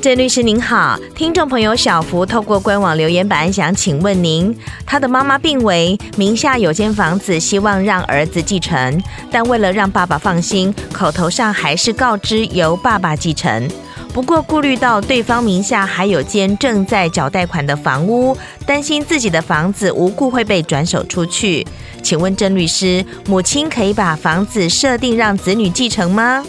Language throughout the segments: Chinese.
郑律师您好，听众朋友小福透过官网留言板想请问您，他的妈妈病危，名下有间房子，希望让儿子继承，但为了让爸爸放心，口头上还是告知由爸爸继承。不过顾虑到对方名下还有间正在缴贷款的房屋，担心自己的房子无故会被转手出去，请问郑律师，母亲可以把房子设定让子女继承吗？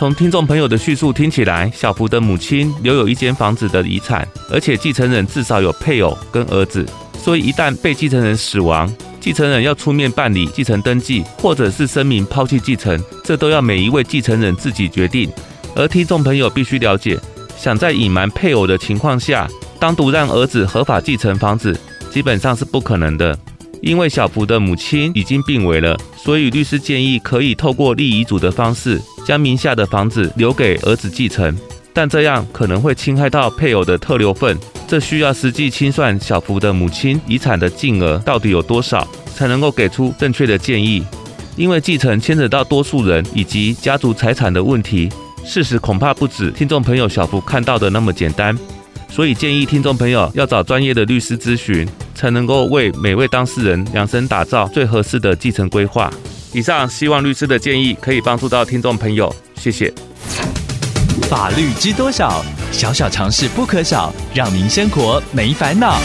从听众朋友的叙述听起来，小福的母亲留有一间房子的遗产，而且继承人至少有配偶跟儿子，所以一旦被继承人死亡，继承人要出面办理继承登记，或者是声明抛弃继承，这都要每一位继承人自己决定。而听众朋友必须了解，想在隐瞒配偶的情况下，单独让儿子合法继承房子，基本上是不可能的。因为小福的母亲已经病危了，所以律师建议可以透过立遗嘱的方式，将名下的房子留给儿子继承。但这样可能会侵害到配偶的特留份，这需要实际清算小福的母亲遗产的净额到底有多少，才能够给出正确的建议。因为继承牵扯到多数人以及家族财产的问题，事实恐怕不止听众朋友小福看到的那么简单。所以建议听众朋友要找专业的律师咨询，才能够为每位当事人量身打造最合适的继承规划。以上希望律师的建议可以帮助到听众朋友，谢谢。法律知多少？小小常识不可少，让您生活没烦恼。